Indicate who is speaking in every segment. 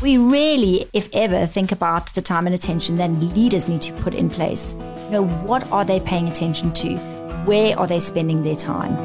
Speaker 1: we really, if ever, think about the time and attention that leaders need to put in place. You know, what are they paying attention to? Where are they spending their time?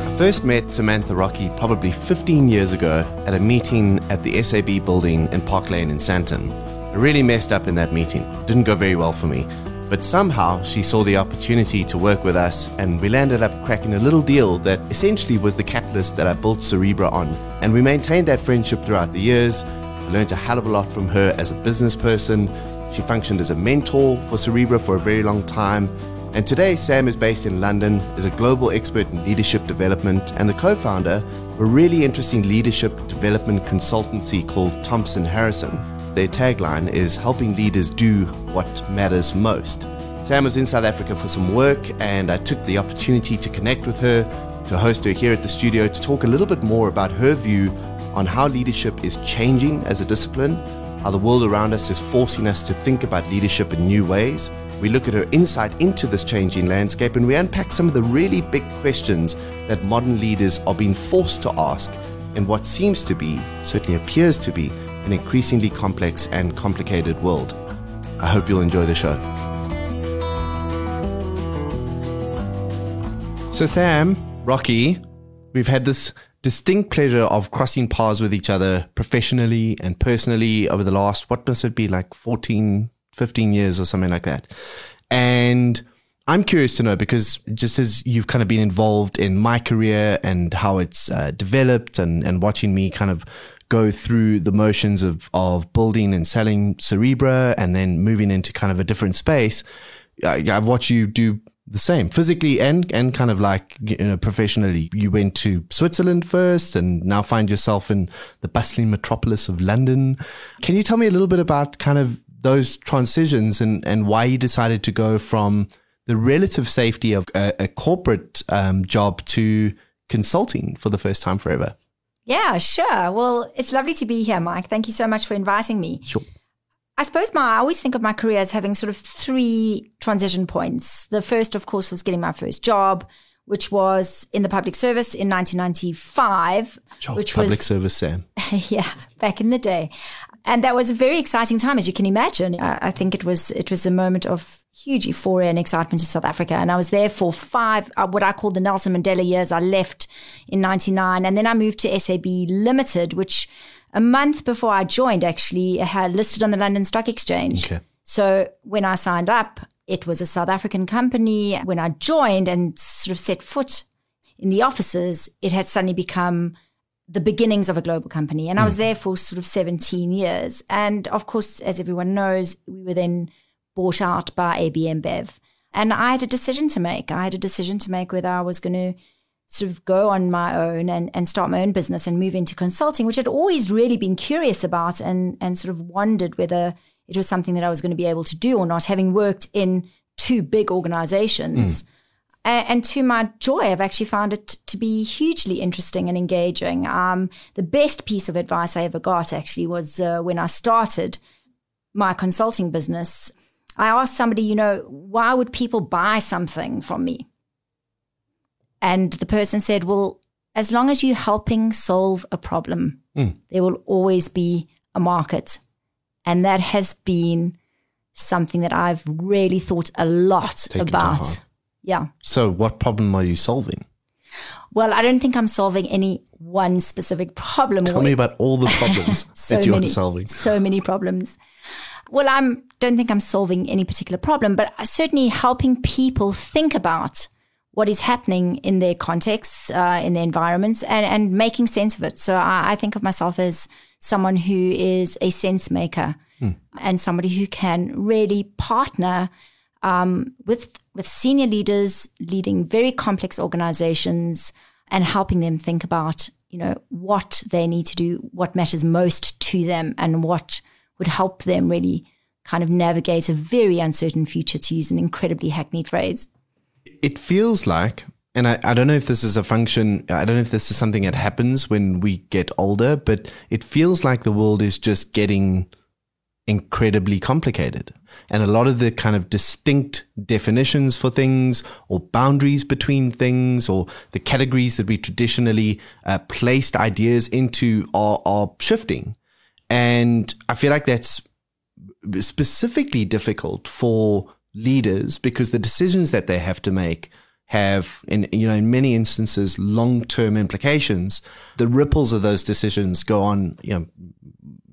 Speaker 2: I first met Samantha Rockey probably 15 years ago at a meeting at the SAB building in Park Lane in Sandton. I really messed up in that meeting. Didn't go very well for me. But somehow she saw the opportunity to work with us, and we landed up cracking a little deal that essentially was the catalyst that I built Cerebra on. And we maintained that friendship throughout the years. I learned a hell of a lot from her as a business person. She functioned as a mentor for Cerebra for a very long time. And today, Sam is based in London, is a global expert in leadership development, and the co founder of a really interesting leadership development consultancy called Thompson Harrison their tagline is helping leaders do what matters most. Sam was in South Africa for some work, and I took the opportunity to connect with her, to host her here at the studio, to talk a little bit more about her view on how leadership is changing as a discipline, how the world around us is forcing us to think about leadership in new ways. We look at her insight into this changing landscape and we unpack some of the really big questions that modern leaders are being forced to ask in what seems to be, certainly appears to be, an increasingly complex and complicated world. I hope you'll enjoy the show. So, Sam, Rockey, we've had this distinct pleasure of crossing paths with each other professionally and personally over the last, what must it be, like 14, 15 years or something like that. And I'm curious to know because just as you've kind of been involved in my career and how it's uh, developed and, and watching me kind of go through the motions of, of building and selling Cerebra and then moving into kind of a different space, I, I've watched you do the same physically and and kind of like you know professionally. You went to Switzerland first and now find yourself in the bustling metropolis of London. Can you tell me a little bit about kind of those transitions and and why you decided to go from the relative safety of a, a corporate um, job to consulting for the first time forever
Speaker 1: yeah, sure. Well, it's lovely to be here, Mike. Thank you so much for inviting me.
Speaker 2: Sure.
Speaker 1: I suppose my I always think of my career as having sort of three transition points. The first, of course, was getting my first job, which was in the public service in 1995.
Speaker 2: Oh,
Speaker 1: which
Speaker 2: public
Speaker 1: was,
Speaker 2: service, Sam.
Speaker 1: yeah, back in the day, and that was a very exciting time, as you can imagine. I, I think it was it was a moment of huge euphoria and excitement in South Africa. And I was there for five, uh, what I call the Nelson Mandela years. I left in 99 and then I moved to SAB Limited, which a month before I joined actually had listed on the London Stock Exchange.
Speaker 2: Okay.
Speaker 1: So when I signed up, it was a South African company. When I joined and sort of set foot in the offices, it had suddenly become the beginnings of a global company. And I was hmm. there for sort of 17 years. And of course, as everyone knows, we were then bought out by AB InBev. And I had a decision to make. I had a decision to make whether I was going to sort of go on my own and, and start my own business and move into consulting, which I'd always really been curious about and, and sort of wondered whether it was something that I was going to be able to do or not, having worked in two big organizations. Mm. And, and, to my joy, I've actually found it to be hugely interesting and engaging. Um, the best piece of advice I ever got actually was uh, when I started my consulting business. I asked somebody, you know, why would people buy something from me? And the person said, well, as long as you're helping solve a problem, mm. there will always be a market. And that has been something that I've really thought a lot about. Yeah.
Speaker 2: So, what problem are you solving?
Speaker 1: Well, I don't think I'm solving any one specific problem.
Speaker 2: Tell me about all the problems so that you're
Speaker 1: many,
Speaker 2: solving.
Speaker 1: So many problems. Well, I don't think I'm solving any particular problem, but certainly helping people think about what is happening in their contexts, uh, in their environments, and, and making sense of it. So I, I, think of myself as someone who is a sense maker hmm. and somebody who can really partner um, with with senior leaders leading very complex organizations and helping them think about you know what they need to do, what matters most to them, and what would help them really kind of navigate a very uncertain future, to use an incredibly hackneyed phrase.
Speaker 2: It feels like, and I, I don't know if this is a function, I don't know if this is something that happens when we get older, but it feels like the world is just getting incredibly complicated. And a lot of the kind of distinct definitions for things or boundaries between things or the categories that we traditionally uh, placed ideas into are, are shifting. And I feel like that's specifically difficult for leaders because the decisions that they have to make have in you know in many instances long-term implications the ripples of those decisions go on you know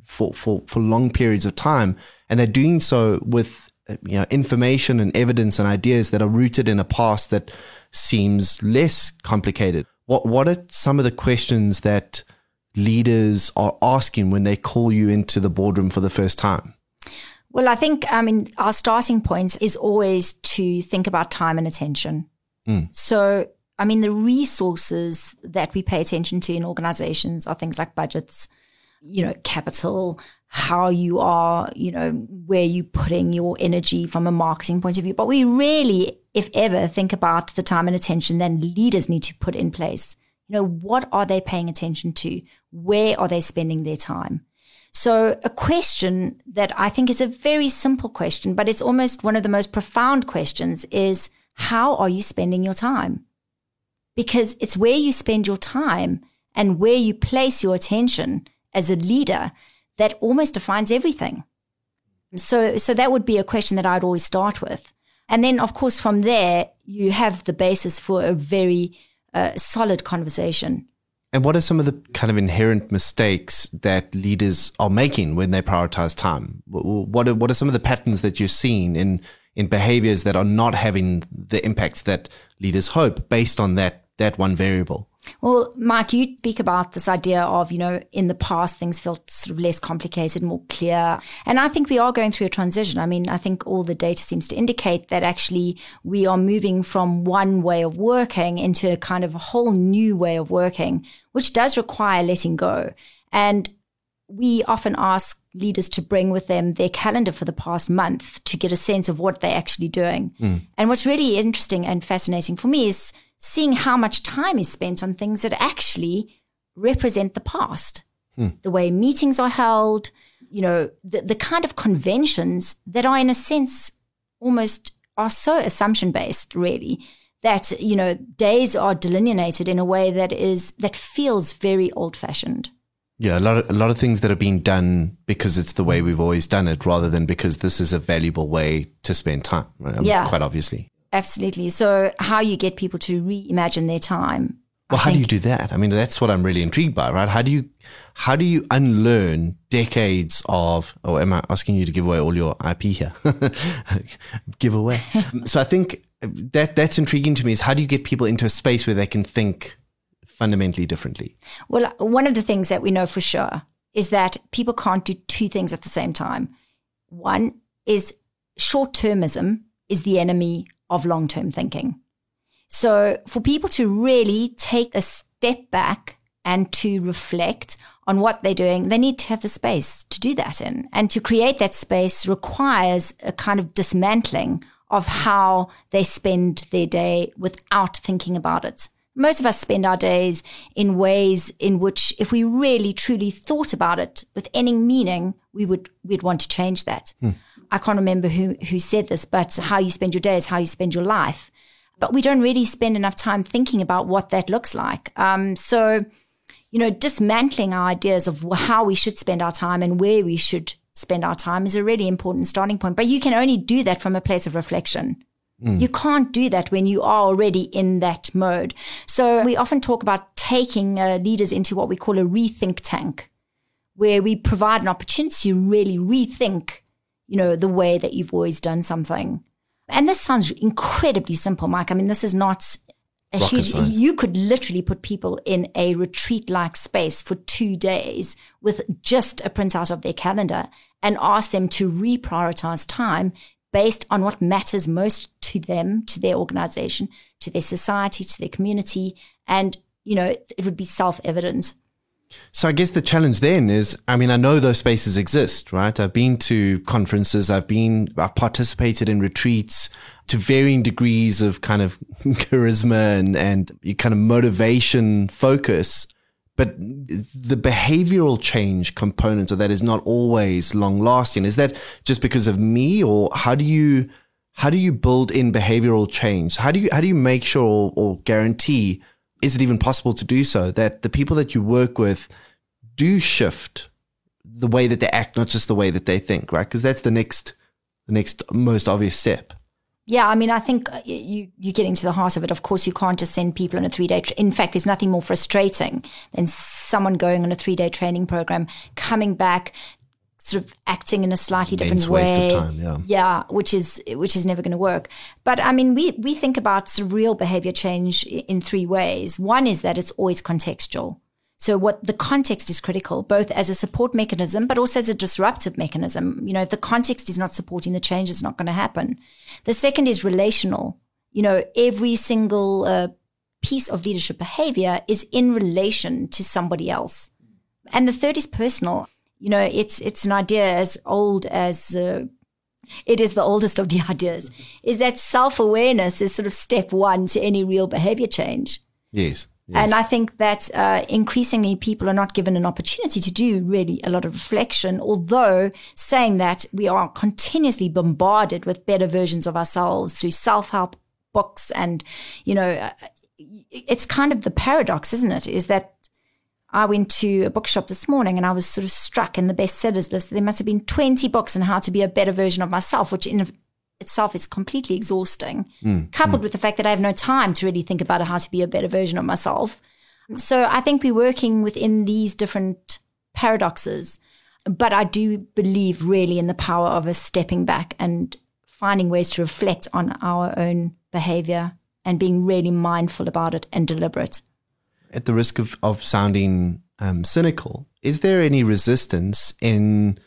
Speaker 2: for for for long periods of time and they're doing so with you know information and evidence and ideas that are rooted in a past that seems less complicated what what are some of the questions that leaders are asking when they call you into the boardroom for the first time
Speaker 1: well, I think, I mean, our starting point is always to think about time and attention. Mm. So, I mean, the resources that we pay attention to in organizations are things like budgets, you know, capital, how you are, you know, where you're putting your energy from a marketing point of view. But we really, if ever, think about the time and attention that leaders need to put in place. You know, what are they paying attention to? Where are they spending their time? So, a question that I think is a very simple question, but it's almost one of the most profound questions is how are you spending your time? Because it's where you spend your time and where you place your attention as a leader that almost defines everything. So, so that would be a question that I'd always start with. And then, of course, from there, you have the basis for a very uh, solid conversation
Speaker 2: and what are some of the kind of inherent mistakes that leaders are making when they prioritize time? What are, what are some of the patterns that you're seeing in, in behaviors that are not having the impacts that leaders hope based on that, that one variable?
Speaker 1: Well, Mike, you speak about this idea of, you know, in the past, things felt sort of less complicated, more clear. And I think we are going through a transition. I mean, I think all the data seems to indicate that actually we are moving from one way of working into a kind of a whole new way of working, which does require letting go. And we often ask leaders to bring with them their calendar for the past month to get a sense of what they're actually doing. Mm. And what's really interesting and fascinating for me is seeing how much time is spent on things that actually represent the past. Hmm. The way meetings are held, you know, the, the kind of conventions that are, in a sense, almost are so assumption based, really, that, you know, days are delineated in a way that is, that feels very old fashioned.
Speaker 2: Yeah, a lot of a lot of things that are being done because it's the way we've always done it, rather than because this is a valuable way to spend time. Right?
Speaker 1: Yeah,
Speaker 2: quite obviously.
Speaker 1: Absolutely. So, how you get people to reimagine their time?
Speaker 2: Well, I how do you do that? I mean, that's what I'm really intrigued by, right? How do you how do you unlearn decades of? Oh, am I asking you to give away all your IP here? give away. so, I think that that's intriguing to me. Is how do you get people into a space where they can think fundamentally differently?
Speaker 1: Well, one of the things that we know for sure is that people can't do two things at the same time. One is short termism is the enemy of long term thinking. So, for people to really take a step back and to reflect on what they're doing, they need to have the space to do that in. And to create that space requires a kind of dismantling of how they spend their day without thinking about it. Most of us spend our days in ways in which, if we really truly thought about it with any meaning, we would we'd want to change that. Hmm. I can't remember who, who said this, but how you spend your day is how you spend your life. But we don't really spend enough time thinking about what that looks like. Um, so, you know, dismantling our ideas of how we should spend our time and where we should spend our time is a really important starting point. But you can only do that from a place of reflection. Mm. You can't do that when you are already in that mode. So we often talk about taking uh, leaders into what we call a rethink tank, where we provide an opportunity to really rethink you know, the way that you've always done something. And this sounds incredibly simple, Mike. I mean, this is not a Rocket huge, science. you could literally put people in a retreat like space for two days with just a printout of their calendar and ask them to reprioritize time based on what matters most to them, to their organization, to their society, to their community. And, you know, it would be self evident.
Speaker 2: So I guess the challenge then is, I mean, I know those spaces exist, right? I've been to conferences, I've been, I've participated in retreats to varying degrees of kind of charisma and, and kind of motivation focus. but the behavioral change component of that is not always long lasting. Is that just because of me, or how do you how do you build in behavioral change? How do you how do you make sure or, or guarantee is it even possible to do so that the people that you work with do shift the way that they act, not just the way that they think, right? Because that's the next the next most obvious step.
Speaker 1: Yeah, I mean, I think uh, you you get into the heart of it. Of course, you can't just send people on a three day. Tra- in fact, there's nothing more frustrating than someone going on a three day training program, coming back, sort of acting in a slightly different way.
Speaker 2: Time, yeah.
Speaker 1: yeah, which is which is never going to work. But I mean, we we think about real behavior change in three ways. One is that it's always contextual. So what the context is critical, both as a support mechanism, but also as a disruptive mechanism. You know, if the context is not supporting the change, it's not going to happen. The second is relational. You know, every single uh, piece of leadership behavior is in relation to somebody else. And the third is personal. You know, it's it's an idea as old as uh, it is the oldest of the ideas. Is that self awareness is sort of step one to any real behavior change.
Speaker 2: Yes.
Speaker 1: Yes. And I think that uh, increasingly people are not given an opportunity to do really a lot of reflection, although saying that we are continuously bombarded with better versions of ourselves through self help books. And, you know, uh, it's kind of the paradox, isn't it? Is that I went to a bookshop this morning and I was sort of struck in the bestsellers list. There must have been 20 books on how to be a better version of myself, which in itself is completely exhausting, mm, coupled mm. with the fact that I have no time to really think about how to be a better version of myself. So I think we're working within these different paradoxes. But I do believe really in the power of us stepping back and finding ways to reflect on our own behavior and being really mindful about it and deliberate.
Speaker 2: At the risk of, of sounding um, cynical, is there any resistance in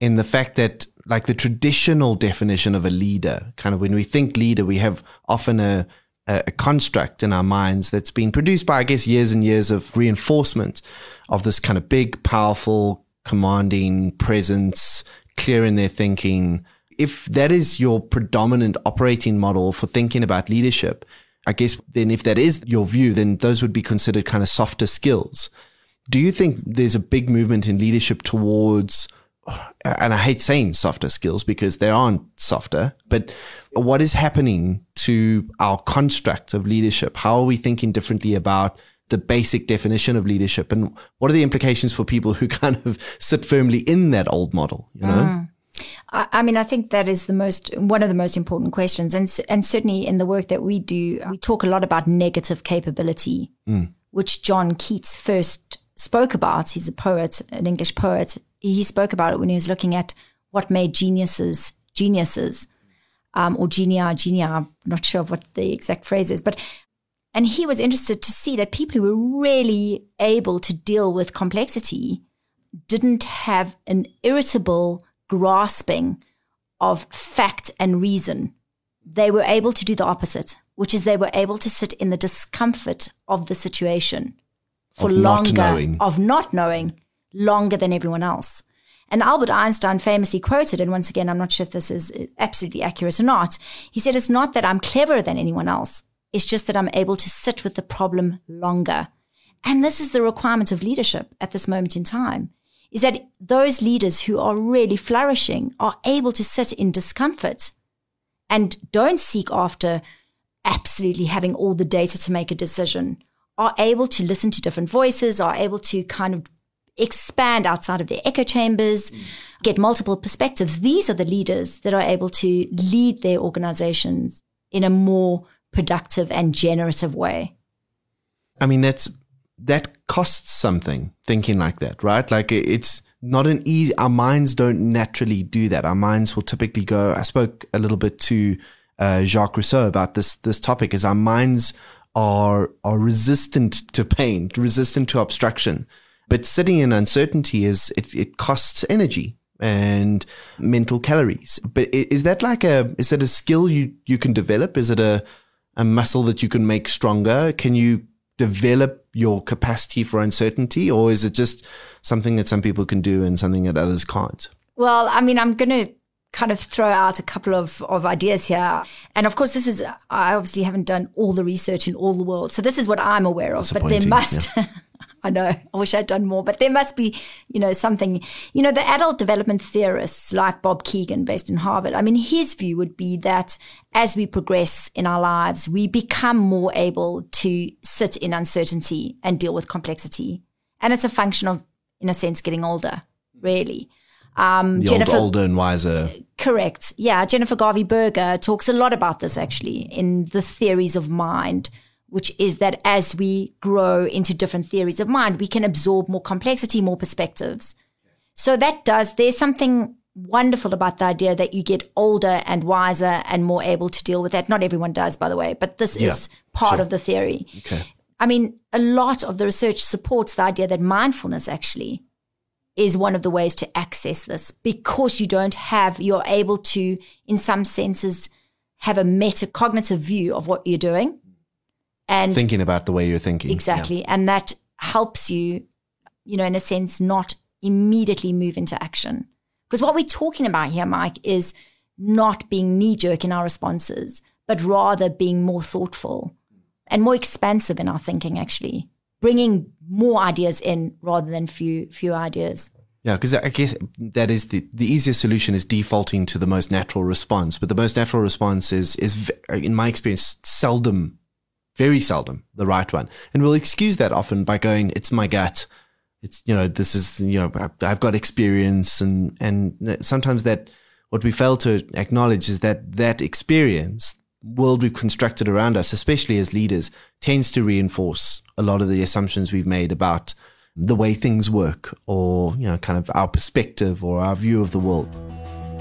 Speaker 2: in the fact that like the traditional definition of a leader. Kind of when we think leader, we have often a, a construct in our minds that's been produced by, I guess, years and years of reinforcement of this kind of big, powerful, commanding presence, clear in their thinking. If that is your predominant operating model for thinking about leadership, I guess then if that is your view, then those would be considered kind of softer skills. Do you think there's a big movement in leadership towards and I hate saying softer skills because they aren't softer, but what is happening to our construct of leadership? How are we thinking differently about the basic definition of leadership? And what are the implications for people who kind of sit firmly in that old model, you know? Mm.
Speaker 1: I mean, I think that is the most one of the most important questions, and and certainly in the work that we do, we talk a lot about negative capability, mm. which John Keats first spoke about. He's a poet, an English poet, he spoke about it when he was looking at what made geniuses geniuses, um, or genia, genia. I'm not sure of what the exact phrase is, but and he was interested to see that people who were really able to deal with complexity didn't have an irritable grasping of fact and reason. They were able to do the opposite, which is they were able to sit in the discomfort of the situation for
Speaker 2: of
Speaker 1: longer,
Speaker 2: not
Speaker 1: of not knowing longer than everyone else. And Albert Einstein famously quoted, and once again, I'm not sure if this is absolutely accurate or not. He said, It's not that I'm cleverer than anyone else. It's just that I'm able to sit with the problem longer. And this is the requirement of leadership at this moment in time is that those leaders who are really flourishing are able to sit in discomfort and don't seek after absolutely having all the data to make a decision, are able to listen to different voices, are able to kind of expand outside of their echo chambers, mm. get multiple perspectives. These are the leaders that are able to lead their organizations in a more productive and generative way.
Speaker 2: I mean, that's that costs something thinking like that, right? Like it's not an easy, our minds don't naturally do that. Our minds will typically go, I spoke a little bit to uh, Jacques Rousseau about this, this topic is our minds are, are resistant to pain, resistant to obstruction. But sitting in uncertainty is it, it costs energy and mental calories. But is that like a is that a skill you you can develop? Is it a a muscle that you can make stronger? Can you develop your capacity for uncertainty, or is it just something that some people can do and something that others can't?
Speaker 1: Well, I mean, I'm going to kind of throw out a couple of, of ideas here. And of course, this is, I obviously haven't done all the research in all the world. So this is what I'm aware of, but there must, yeah. I know. I wish I'd done more, but there must be, you know, something. You know, the adult development theorists like Bob Kegan, based in Harvard, I mean, his view would be that as we progress in our lives, we become more able to sit in uncertainty and deal with complexity. And it's a function of, in a sense, getting older, really.
Speaker 2: Um, Jennifer, old, older and wiser.
Speaker 1: Correct. Yeah. Jennifer Garvey Berger talks a lot about this actually in the theories of mind which is that as we grow into different theories of mind, we can absorb more complexity, more perspectives. So that does, there's something wonderful about the idea that you get older and wiser and more able to deal with that. Not everyone does, by the way, but this yeah, is part sure. of the theory. Okay. I mean, a lot of the research supports the idea that mindfulness actually is one of the ways to access this because you don't have, you're able to, in some senses, have a metacognitive view of what you're doing
Speaker 2: and thinking about the way you're thinking.
Speaker 1: Exactly. Yeah. And that helps you, you know, in a sense, not immediately move into action. Because what we're talking about here, Mike, is not being knee jerk in our responses, but rather being more thoughtful and more expansive in our thinking, actually, bringing more ideas in rather than few, few ideas.
Speaker 2: Yeah, because I guess that is the, the easiest solution is defaulting to the most natural response. But the most natural response is, is in my experience, seldom very seldom the right one. And we'll excuse that often by going, it's my gut. It's, you know, this is, you know, I've got experience and, and sometimes that what we fail to acknowledge is that that experience world we've constructed around us, especially as leaders, tends to reinforce a lot of the assumptions we've made about the way things work or, you know, kind of our perspective or our view of the world.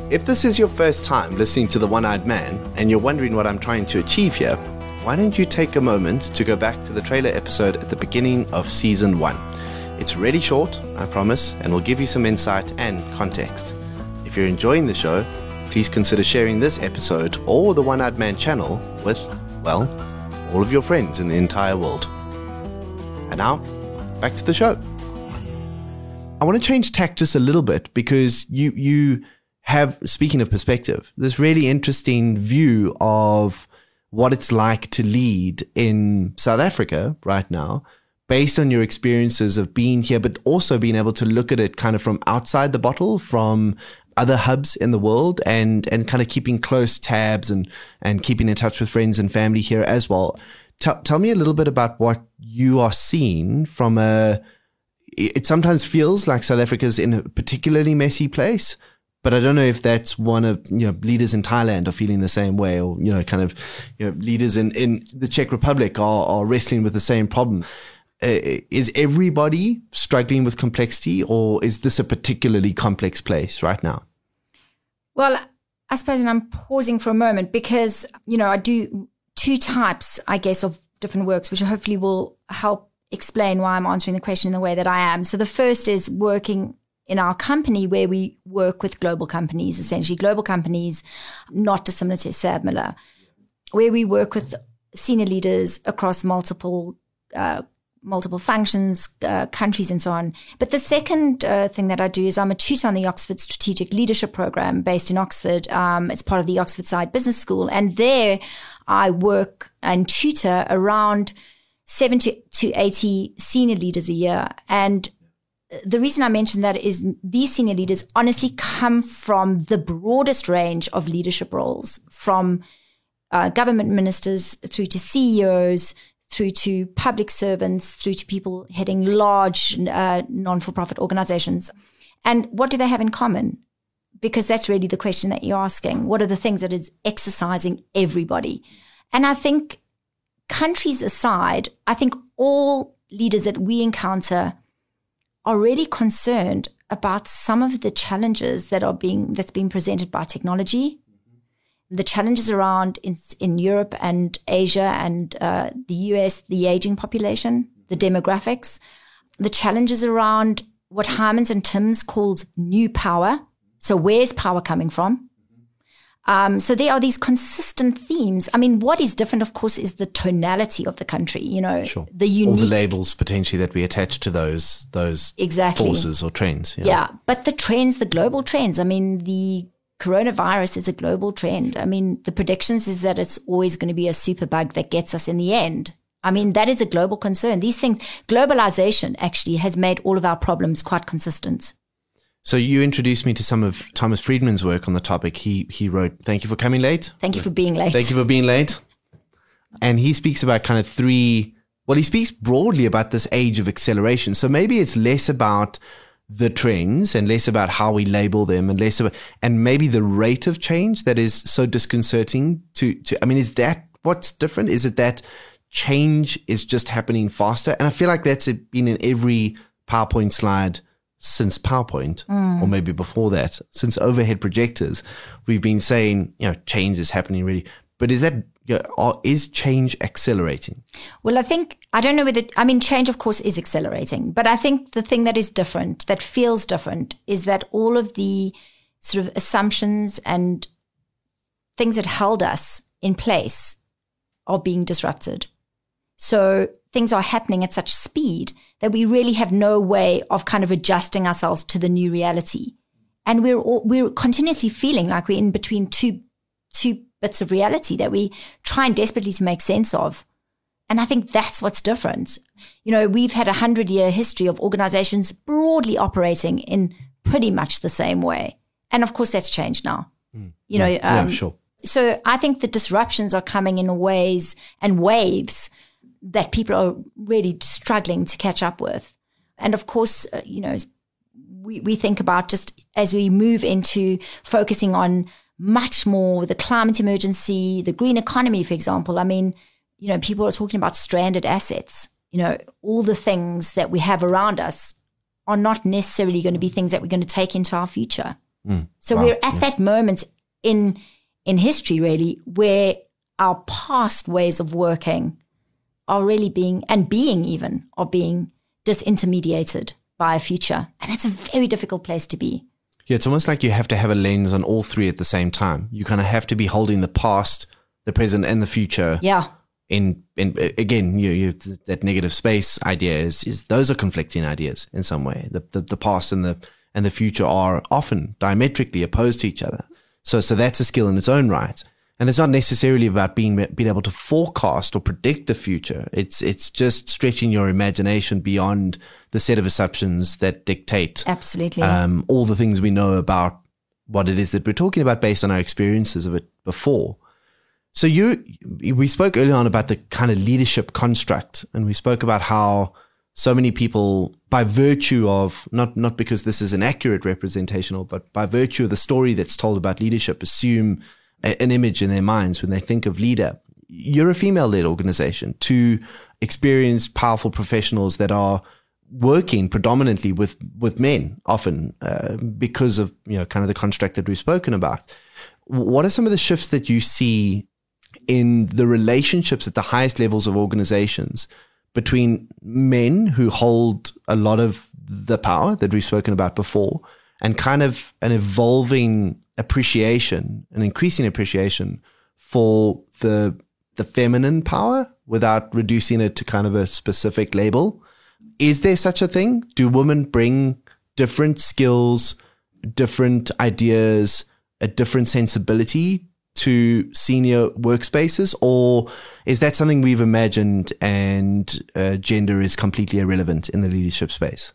Speaker 2: If this is your first time listening to The One Eyed Man and you're wondering what I'm trying to achieve here, why don't you take a moment to go back to the trailer episode at the beginning of season one? It's really short, I promise, and will give you some insight and context. If you're enjoying the show, please consider sharing this episode or the One Eyed Man channel with, well, all of your friends in the entire world. And now, back to the show. I want to change tack just a little bit because you you have speaking of perspective, this really interesting view of what it's like to lead in South Africa right now, based on your experiences of being here, but also being able to look at it kind of from outside the bottle, from other hubs in the world and and kind of keeping close tabs and and keeping in touch with friends and family here as well. T- tell me a little bit about what you are seeing from a it sometimes feels like South Africa's in a particularly messy place, but I don't know if that's one of you know leaders in Thailand are feeling the same way, or you know, kind of you know leaders in in the Czech Republic are are wrestling with the same problem. Uh, is everybody struggling with complexity, or is this a particularly complex place right now?
Speaker 1: Well, I suppose, and I'm pausing for a moment because you know I do two types, I guess, of different works, which hopefully will help explain why I'm answering the question in the way that I am. So the first is working in our company where we work with global companies, essentially global companies, not dissimilar to SABMiller, where we work with senior leaders across multiple uh, multiple functions, uh, countries, and so on. But the second uh, thing that I do is I'm a tutor on the Oxford Strategic Leadership Program based in Oxford. Um, it's part of the Oxford Saïd Business School, and there I work and tutor around 70 to 80 senior leaders a year. And the reason I mention that is these senior leaders honestly come from the broadest range of leadership roles, from uh, government ministers through to CEOs, through to public servants, through to people heading large uh, non for profit organizations. And what do they have in common? Because that's really the question that you're asking. What are the things that is exercising everybody? And I think countries aside, I think all leaders that we encounter are really concerned about some of the challenges that are being that's being presented by technology, the challenges around in, in Europe and Asia and uh, the US, the aging population, the demographics, the challenges around what Heimans and Timms calls new power. So where's power coming from? Um, so there are these consistent themes. I mean, what is different, of course, is the tonality of the country. You know,
Speaker 2: sure.
Speaker 1: the unique
Speaker 2: all the labels potentially that we attach to those those exactly. forces or trends.
Speaker 1: Yeah. yeah, but the trends, the global trends. I mean, the coronavirus is a global trend. I mean, the predictions is that it's always going to be a super bug that gets us in the end. I mean, that is a global concern. These things, globalization actually has made all of our problems quite consistent.
Speaker 2: So you introduced me to some of Thomas Friedman's work on the topic. He he wrote, "Thank you for coming late."
Speaker 1: Thank you for being late.
Speaker 2: Thank you for being late. And he speaks about kind of three. Well, he speaks broadly about this age of acceleration. So maybe it's less about the trends and less about how we label them and less about and maybe the rate of change that is so disconcerting to to I mean is that what's different is it that change is just happening faster and I feel like that's been in every PowerPoint slide since PowerPoint mm. or maybe before that since overhead projectors we've been saying you know change is happening really but is that or is change accelerating?
Speaker 1: Well, I think, I don't know whether, I mean, change, of course, is accelerating. But I think the thing that is different, that feels different, is that all of the sort of assumptions and things that held us in place are being disrupted. So things are happening at such speed that we really have no way of kind of adjusting ourselves to the new reality. And we're all, we're continuously feeling like we're in between two two bits of reality that we try and desperately to make sense of. And I think that's what's different. You know, we've had a hundred year history of organizations broadly operating in pretty much the same way. And of course, that's changed now. Mm. You know,
Speaker 2: yeah, um, yeah, sure.
Speaker 1: So I think the disruptions are coming in ways and waves that people are really struggling to catch up with. And of course, uh, you know, we, we think about just as we move into focusing on much more the climate emergency, the green economy, for example. I mean, you know, people are talking about stranded assets. You know, all the things that we have around us are not necessarily going to be things that we're going to take into our future. Mm, so wow, we're at yeah. that moment in in history really where our past ways of working are really being and being even are being disintermediated by a future. And it's a very difficult place to be.
Speaker 2: Yeah, it's almost like you have to have a lens on all three at the same time. You kind of have to be holding the past, the present, and the future.
Speaker 1: Yeah.
Speaker 2: In in again, you, you that negative space idea is, is those are conflicting ideas in some way. The, the the past and the and the future are often diametrically opposed to each other. So so that's a skill in its own right. And it's not necessarily about being being able to forecast or predict the future. It's it's just stretching your imagination beyond the set of assumptions that dictate
Speaker 1: absolutely
Speaker 2: um, all the things we know about what it is that we're talking about based on our experiences of it before. So you, we spoke earlier on about the kind of leadership construct, and we spoke about how so many people, by virtue of not not because this is an accurate representation, but by virtue of the story that's told about leadership, assume an image in their minds when they think of leader. You're a female-led organization, two experienced, powerful professionals that are working predominantly with with men often uh, because of you know kind of the construct that we've spoken about what are some of the shifts that you see in the relationships at the highest levels of organizations between men who hold a lot of the power that we've spoken about before and kind of an evolving appreciation an increasing appreciation for the the feminine power without reducing it to kind of a specific label is there such a thing? Do women bring different skills, different ideas, a different sensibility to senior workspaces, or is that something we've imagined and uh, gender is completely irrelevant in the leadership space?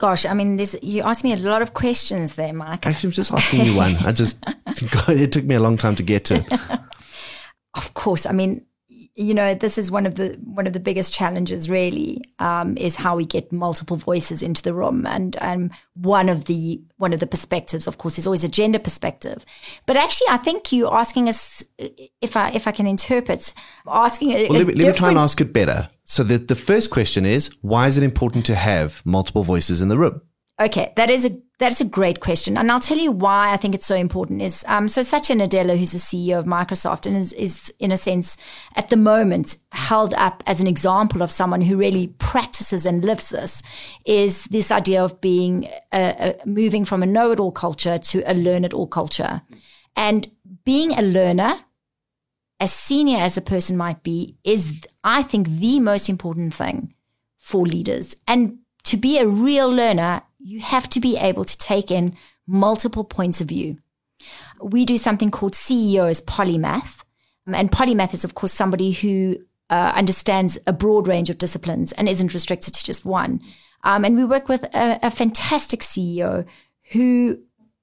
Speaker 1: Gosh, I mean, you asked me a lot of questions there, Mike.
Speaker 2: Actually, I'm just asking you one. I just, it took me a long time to get to.
Speaker 1: of course. I mean, you know, this is one of the one of the biggest challenges. Really, um, is how we get multiple voices into the room, and um, one of the one of the perspectives, of course, is always a gender perspective. But actually, I think you asking us, if I if I can interpret, asking. A,
Speaker 2: well, let, me, let me try and ask it better. So the the first question is, why is it important to have multiple voices in the room?
Speaker 1: Okay, that is a that's a great question, and I'll tell you why I think it's so important. Is um, so Satya Nadella, who's the CEO of Microsoft, and is, is in a sense at the moment held up as an example of someone who really practices and lives this. Is this idea of being a, a, moving from a know-it-all culture to a learn-it-all culture, and being a learner, as senior as a person might be, is I think the most important thing for leaders, and to be a real learner you have to be able to take in multiple points of view. We do something called CEOs polymath. And polymath is, of course, somebody who uh, understands a broad range of disciplines and isn't restricted to just one. Um, and we work with a, a fantastic CEO who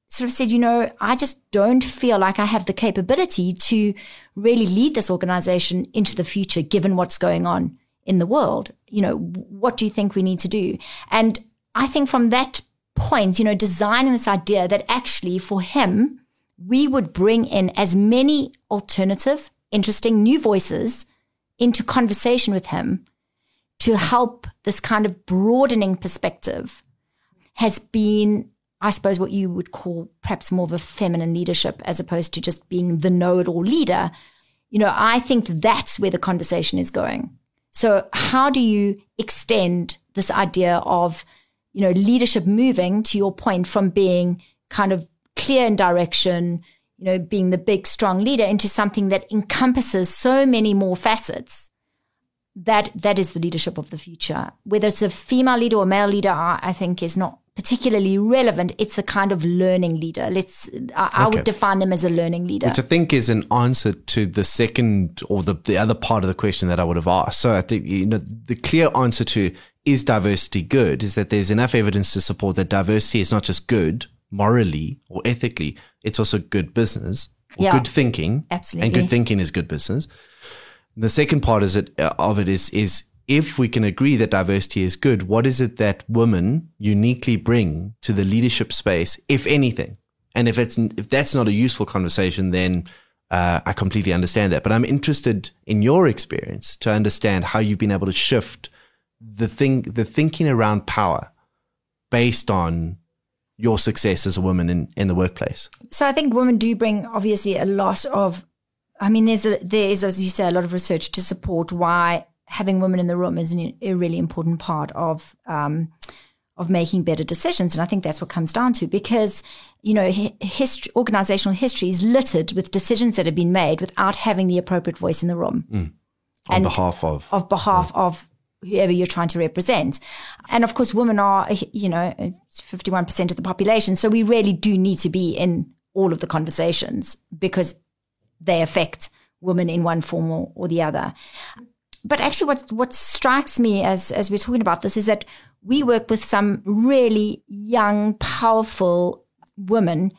Speaker 1: sort of said, you know, I just don't feel like I have the capability to really lead this organization into the future, given what's going on in the world. You know, what do you think we need to do? And I think from that point, you know, designing this idea that actually for him, we would bring in as many alternative, interesting new voices into conversation with him to help this kind of broadening perspective has been, I suppose, what you would call perhaps more of a feminine leadership as opposed to just being the know it all leader. You know, I think that's where the conversation is going. So, how do you extend this idea of, you know, leadership moving to your point from being kind of clear in direction, you know, being the big, strong leader into something that encompasses so many more facets. That that is the leadership of the future. Whether it's a female leader or male leader, I think is not particularly relevant. It's a kind of learning leader. Let's I, I would define them as a learning leader.
Speaker 2: Which I think is an answer to the second or the, the other part of the question that I would have asked. So I think you know the clear answer to is diversity good is that there's enough evidence to support that diversity is not just good morally or ethically, it's also good business or yeah, good thinking.
Speaker 1: Absolutely.
Speaker 2: And good thinking is good business. The second part is it, uh, of it is is if we can agree that diversity is good, what is it that women uniquely bring to the leadership space, if anything? And if it's if that's not a useful conversation, then uh, I completely understand that. But I'm interested in your experience to understand how you've been able to shift the thing, the thinking around power, based on your success as a woman in, in the workplace?
Speaker 1: So I think women do bring obviously a lot of, I mean, there's a, there is, as you say, a lot of research to support why having women in the room is an, a really important part of, um, of making better decisions. And I think that's what comes down to because, you know, history, organizational history is littered with decisions that have been made without having the appropriate voice in the room.
Speaker 2: Mm. On and behalf of.
Speaker 1: Of behalf yeah. of whoever you're trying to represent. And of course, women are, you know, 51% of the population. So we really do need to be in all of the conversations because they affect women in one form or, or the other. But actually, what, what strikes me as, as we're talking about this is that we work with some really young, powerful women,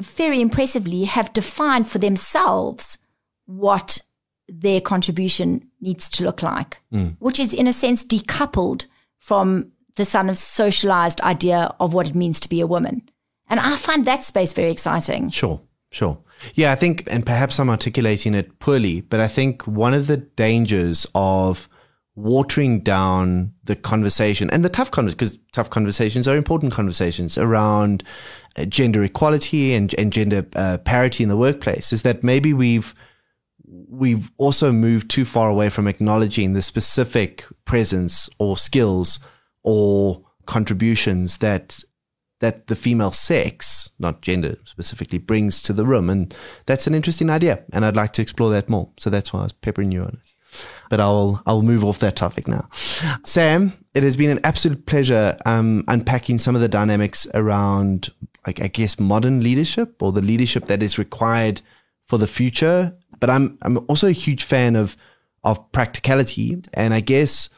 Speaker 1: very impressively have defined for themselves what their contribution needs to look like, mm. which is in a sense decoupled from the kind of socialized idea of what it means to be a woman. And I find that space very exciting.
Speaker 2: Sure, sure. Yeah, I think, and perhaps I'm articulating it poorly, but I think one of the dangers of watering down the conversation and the tough conversations, because tough conversations are important conversations around uh, gender equality and, and gender uh, parity in the workplace is that maybe we've we've also moved too far away from acknowledging the specific presence or skills or contributions that that the female sex, not gender specifically, brings to the room. And that's an interesting idea. And I'd like to explore that more. So that's why I was peppering you on it. But I'll I'll move off that topic now. Sam, it has been an absolute pleasure um, unpacking some of the dynamics around, like I guess, modern leadership or the leadership that is required for the future but I'm I'm also a huge fan of of practicality, and I guess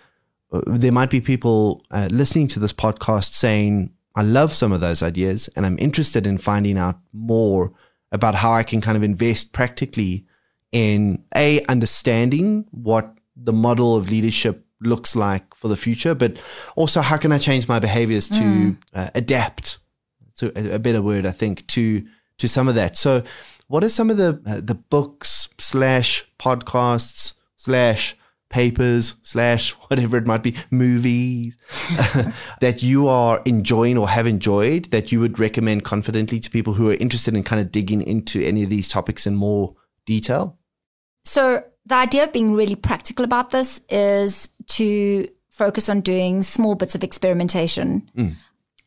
Speaker 2: uh, there might be people uh, listening to this podcast saying, "I love some of those ideas, and I'm interested in finding out more about how I can kind of invest practically in a understanding what the model of leadership looks like for the future, but also how can I change my behaviors to mm. uh, adapt? So a, a better word, I think, to to some of that. So what are some of the uh, the books slash podcasts slash papers slash whatever it might be movies that you are enjoying or have enjoyed that you would recommend confidently to people who are interested in kind of digging into any of these topics in more detail
Speaker 1: so the idea of being really practical about this is to focus on doing small bits of experimentation mm.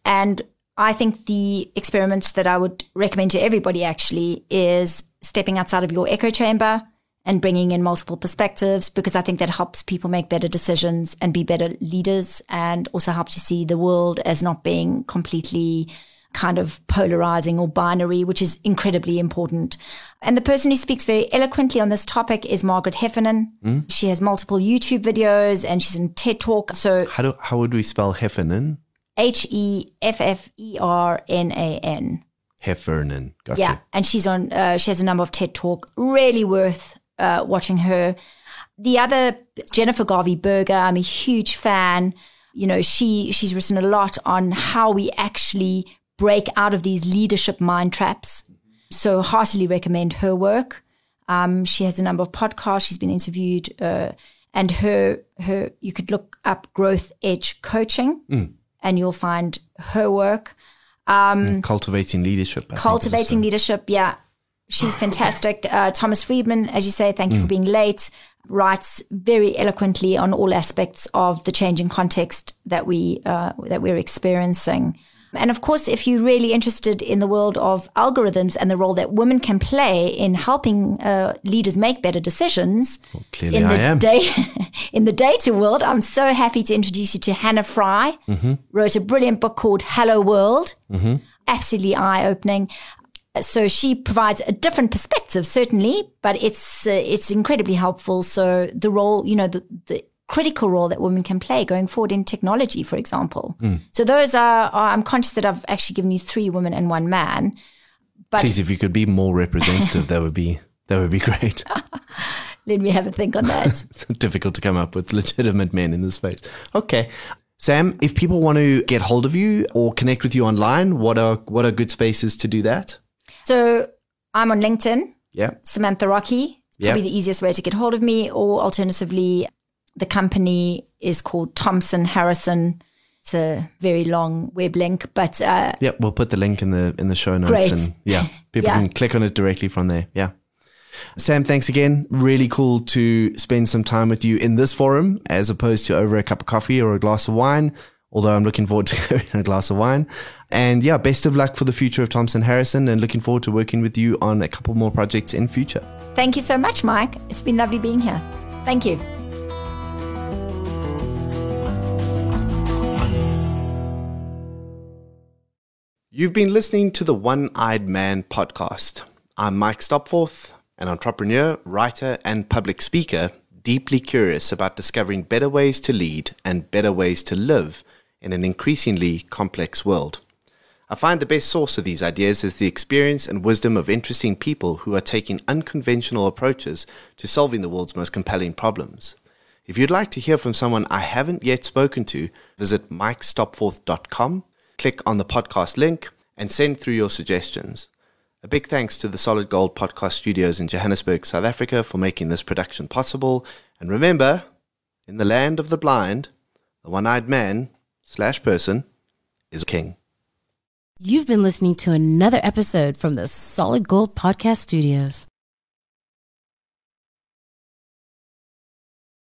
Speaker 1: and I think the experiment that I would recommend to everybody actually is stepping outside of your echo chamber and bringing in multiple perspectives because I think that helps people make better decisions and be better leaders and also helps you see the world as not being completely kind of polarizing or binary, which is incredibly important. And the person who speaks very eloquently on this topic is Margaret Heffernan. Mm. She has multiple YouTube videos and she's in TED Talk. So
Speaker 2: how do how would we spell Heffernan?
Speaker 1: H E F F E R N A N.
Speaker 2: Heffernan. Gotcha.
Speaker 1: Yeah, and she's on. Uh, she has a number of TED Talk. Really worth uh, watching her. The other Jennifer Garvey Berger. I'm a huge fan. You know, she she's written a lot on how we actually break out of these leadership mind traps. So heartily recommend her work. Um, she has a number of podcasts. She's been interviewed, uh, and her her you could look up Growth Edge Coaching, mm. And you'll find her work.
Speaker 2: Um, cultivating leadership.
Speaker 1: I cultivating leadership. Yeah, she's fantastic. Uh, Thomas Friedman, as you say, thank you mm. for being late. Writes very eloquently on all aspects of the changing context that we uh, that we're experiencing. And of course, if you're really interested in the world of algorithms and the role that women can play in helping uh, leaders make better decisions,
Speaker 2: well, clearly in I the am.
Speaker 1: Day, in the data world, I'm so happy to introduce you to Hannah Fry. Mm-hmm. Wrote a brilliant book called Hello World. Mm-hmm. Absolutely eye opening. So she provides a different perspective, certainly, but it's uh, it's incredibly helpful. So the role, you know, the, the critical role that women can play going forward in technology, for example. Mm. So those are, are, I'm conscious that I've actually given you three women and one man.
Speaker 2: But please, if you could be more representative, that would be that would be great.
Speaker 1: Let me have a think on that.
Speaker 2: it's difficult to come up with legitimate men in this space. Okay. Sam, if people want to get hold of you or connect with you online, what are what are good spaces to do that?
Speaker 1: So I'm on LinkedIn.
Speaker 2: Yeah.
Speaker 1: Samantha Rockey. Probably the easiest way to get hold of me, or alternatively, the company is called Thompson Harrison. It's a very long web link, but uh,
Speaker 2: yeah, we'll put the link in the in the show notes,
Speaker 1: great.
Speaker 2: and yeah, people yeah. can click on it directly from there. Yeah. Sam, thanks again. Really cool to spend some time with you in this forum as opposed to over a cup of coffee or a glass of wine. Although I'm looking forward to a glass of wine. And yeah, best of luck for the future of Thompson Harrison and looking forward to working with you on a couple more projects in future.
Speaker 1: Thank you so much, Mike. It's been lovely being here. Thank you.
Speaker 2: You've been listening to the One Eyed Man podcast. I'm Mike Stopforth, an entrepreneur, writer, and public speaker, deeply curious about discovering better ways to lead and better ways to live in an increasingly complex world. I find the best source of these ideas is the experience and wisdom of interesting people who are taking unconventional approaches to solving the world's most compelling problems. If you'd like to hear from someone I haven't yet spoken to, visit mikestopforth.com click on the podcast link and send through your suggestions. A big thanks to the Solid Gold Podcast Studios in Johannesburg, South Africa for making this production possible. And remember, in the land of the blind, the one eyed man slash person is king.
Speaker 3: You've been listening to another episode from the Solid Gold Podcast Studios.